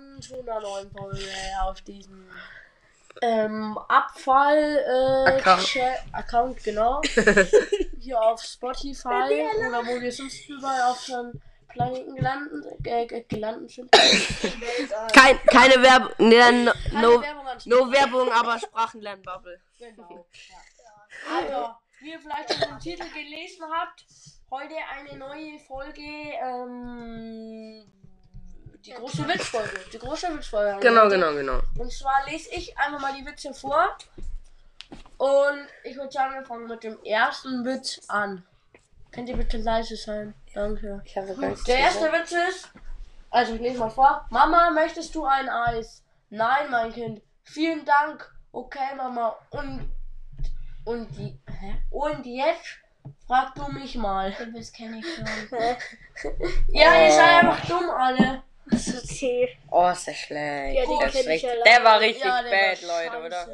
willkommen zu einer neuen Folge auf diesem ähm, Abfall äh, Account. Genau. Hier auf Spotify oder wo wir sonst überall auf dem Planeten gelandet, äh, ge- gelandet sind. Kein, keine Werbung. Nee, no, Keine no, Werbung no Werbung, aber Sprachenlernbubble. Genau. Ja. Also, wie ihr vielleicht schon im Titel gelesen habt, heute eine neue Folge, ähm, die große Witzfolge. Die große Witzfolge. Genau, genau, genau. Und zwar lese ich einfach mal die Witze vor. Und ich würde sagen, wir fangen mit dem ersten Witz an. Könnt ihr bitte leise sein? Danke. Ich habe ganz Der erste Witz ist, also ich lese mal vor. Mama, möchtest du ein Eis? Nein, mein Kind. Vielen Dank. Okay, Mama. Und und die hä? und jetzt frag du mich mal. Den Witz kenne ich schon. Ja, ihr seid einfach dumm alle. Oh, ist der schlecht. Ja, der, ist richtig, ja der war richtig Ja, der bad, war Leute, oder?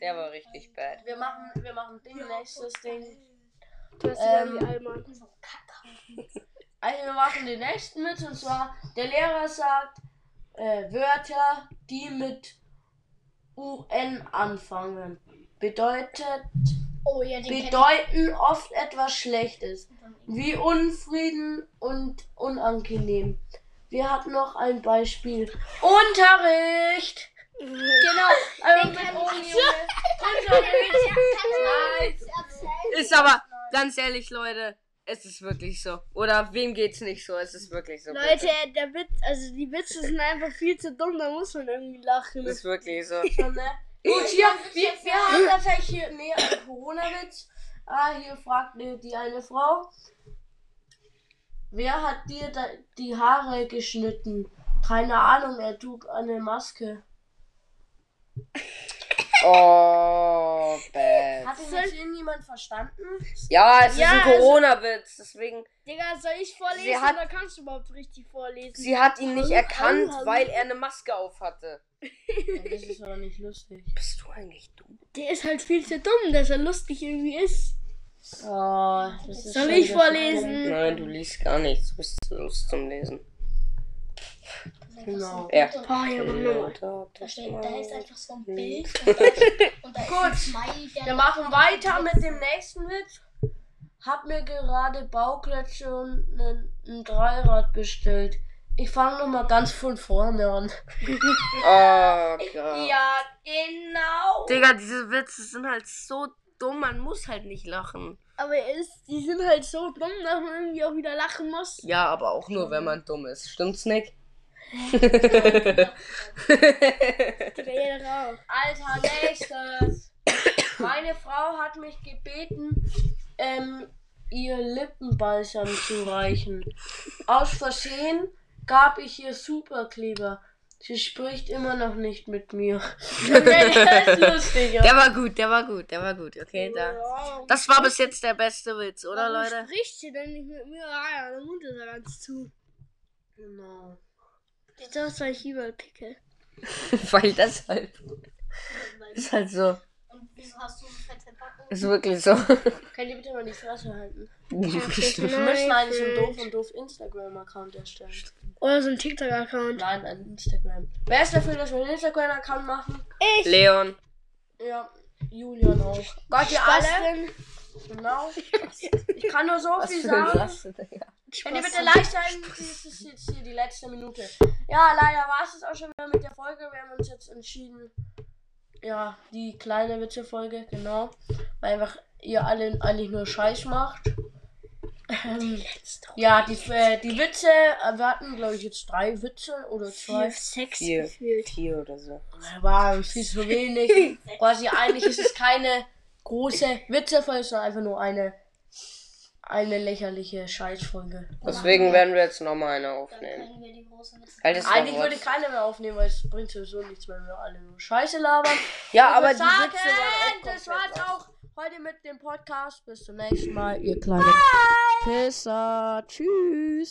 Der war richtig bad. Wir machen, wir machen Ding, nächstes Ding. Du hast Ähm, ähm, Allmann. Also wir machen den nächsten Witz und zwar der Lehrer sagt äh, Wörter, die mit UN anfangen. Bedeutet Oh ja, bedeuten oft etwas Schlechtes, wie Unfrieden und unangenehm. Wir hatten noch ein Beispiel. Unterricht! Genau, also ich. Junge. Unterricht! Ist aber, ganz ehrlich, Leute, es ist wirklich so. Oder wem geht's nicht so? Es ist wirklich so. Leute, der Witz, also die Witze sind einfach viel zu dumm, da muss man irgendwie lachen. Es ist wirklich so. Schon, ne? Gut, hier, wir, wir haben tatsächlich hier, nee, einen Corona-Witz. Ah, hier fragt die, die eine Frau. Wer hat dir da, die Haare geschnitten? Keine Ahnung, er trug eine Maske. Oh, bad. Hat ihn jetzt irgendjemand verstanden? Ja, es ist Ja, ein also- Corona-Witz, deswegen. Digga, soll ich vorlesen Sie hat- oder kannst du überhaupt richtig vorlesen? Sie hat ihn nicht Hallo, erkannt, hallo, weil er eine Maske auf hatte. Ja, das ist aber nicht lustig. Bist du eigentlich dumm? Der ist halt viel zu dumm, dass er lustig irgendwie ist. Oh, das ist Soll ich vorlesen? Nein, du liest gar nichts. Du bist zu los zum Lesen. Genau. Ja. Da, steht, da ist einfach so ein. Bild und da, und Gut. Smiley, Wir machen weiter mit dem nächsten Witz. Hab mir gerade Bauklötze und ein, Dreirad bestellt. Ich fange nochmal ganz von vorne an. Oh Gott. Ja, genau. Digga, diese Witze sind halt so dumm, man muss halt nicht lachen. Aber er ist, die sind halt so dumm, dass man irgendwie auch wieder lachen muss. Ja, aber auch nur, wenn man dumm ist. Stimmt's auch. Alter, nächstes. Meine Frau hat mich gebeten, ähm, ihr Lippenbalsam zu reichen. Aus Versehen gab ich ihr Superkleber. Sie spricht immer noch nicht mit mir. das ist lustig. ja. Der war gut, der war gut, der war gut. Okay, da. Ja. Das war bis jetzt der beste Witz, oder Warum Leute? spricht sie denn nicht mit mir? Ah ja, der Mund ist ja ganz zu. Genau. Das war ich überall picke. Weil das halt. Ist halt so. Und wieso hast du so fette Backen? Ist wirklich so. Könnt ihr bitte mal die Fresse halten? Nein. Wir müssen eigentlich so einen doof und doof Instagram-Account erstellen. Oder so ein TikTok-Account. Nein, ein Instagram. Wer ist dafür, dass wir einen Instagram-Account machen? Ich! Leon. Ja, Julian auch. Gott, ihr alle? Genau. Ich kann nur so Was viel sagen. Digga. Wenn ihr bitte leicht sein, das ist jetzt hier die letzte Minute. Ja, leider war es jetzt auch schon wieder mit der Folge. Wir haben uns jetzt entschieden, ja, die kleine Witze-Folge, genau. Weil einfach ihr alle eigentlich nur Scheiß macht. Ähm, ja, die, äh, die Witze, äh, wir hatten, glaube ich, jetzt drei Witze oder zwei. Sechs Vier. gefühlt. Vier oder so. War viel zu wenig. Quasi eigentlich ist es keine große Witze-Folge, sondern einfach nur eine, eine lächerliche Scheißfolge. Deswegen werden wir jetzt nochmal eine aufnehmen. Können wir die große Witze. Altes Eigentlich würde ich keine mehr aufnehmen, weil es bringt sowieso nichts, wenn wir alle nur Scheiße labern. Ja, Ich aber die sagen, Witze waren auch das war komplett jetzt was. auch heute mit dem Podcast. Bis zum nächsten Mal, ihr kleinen Pisser. Tschüss.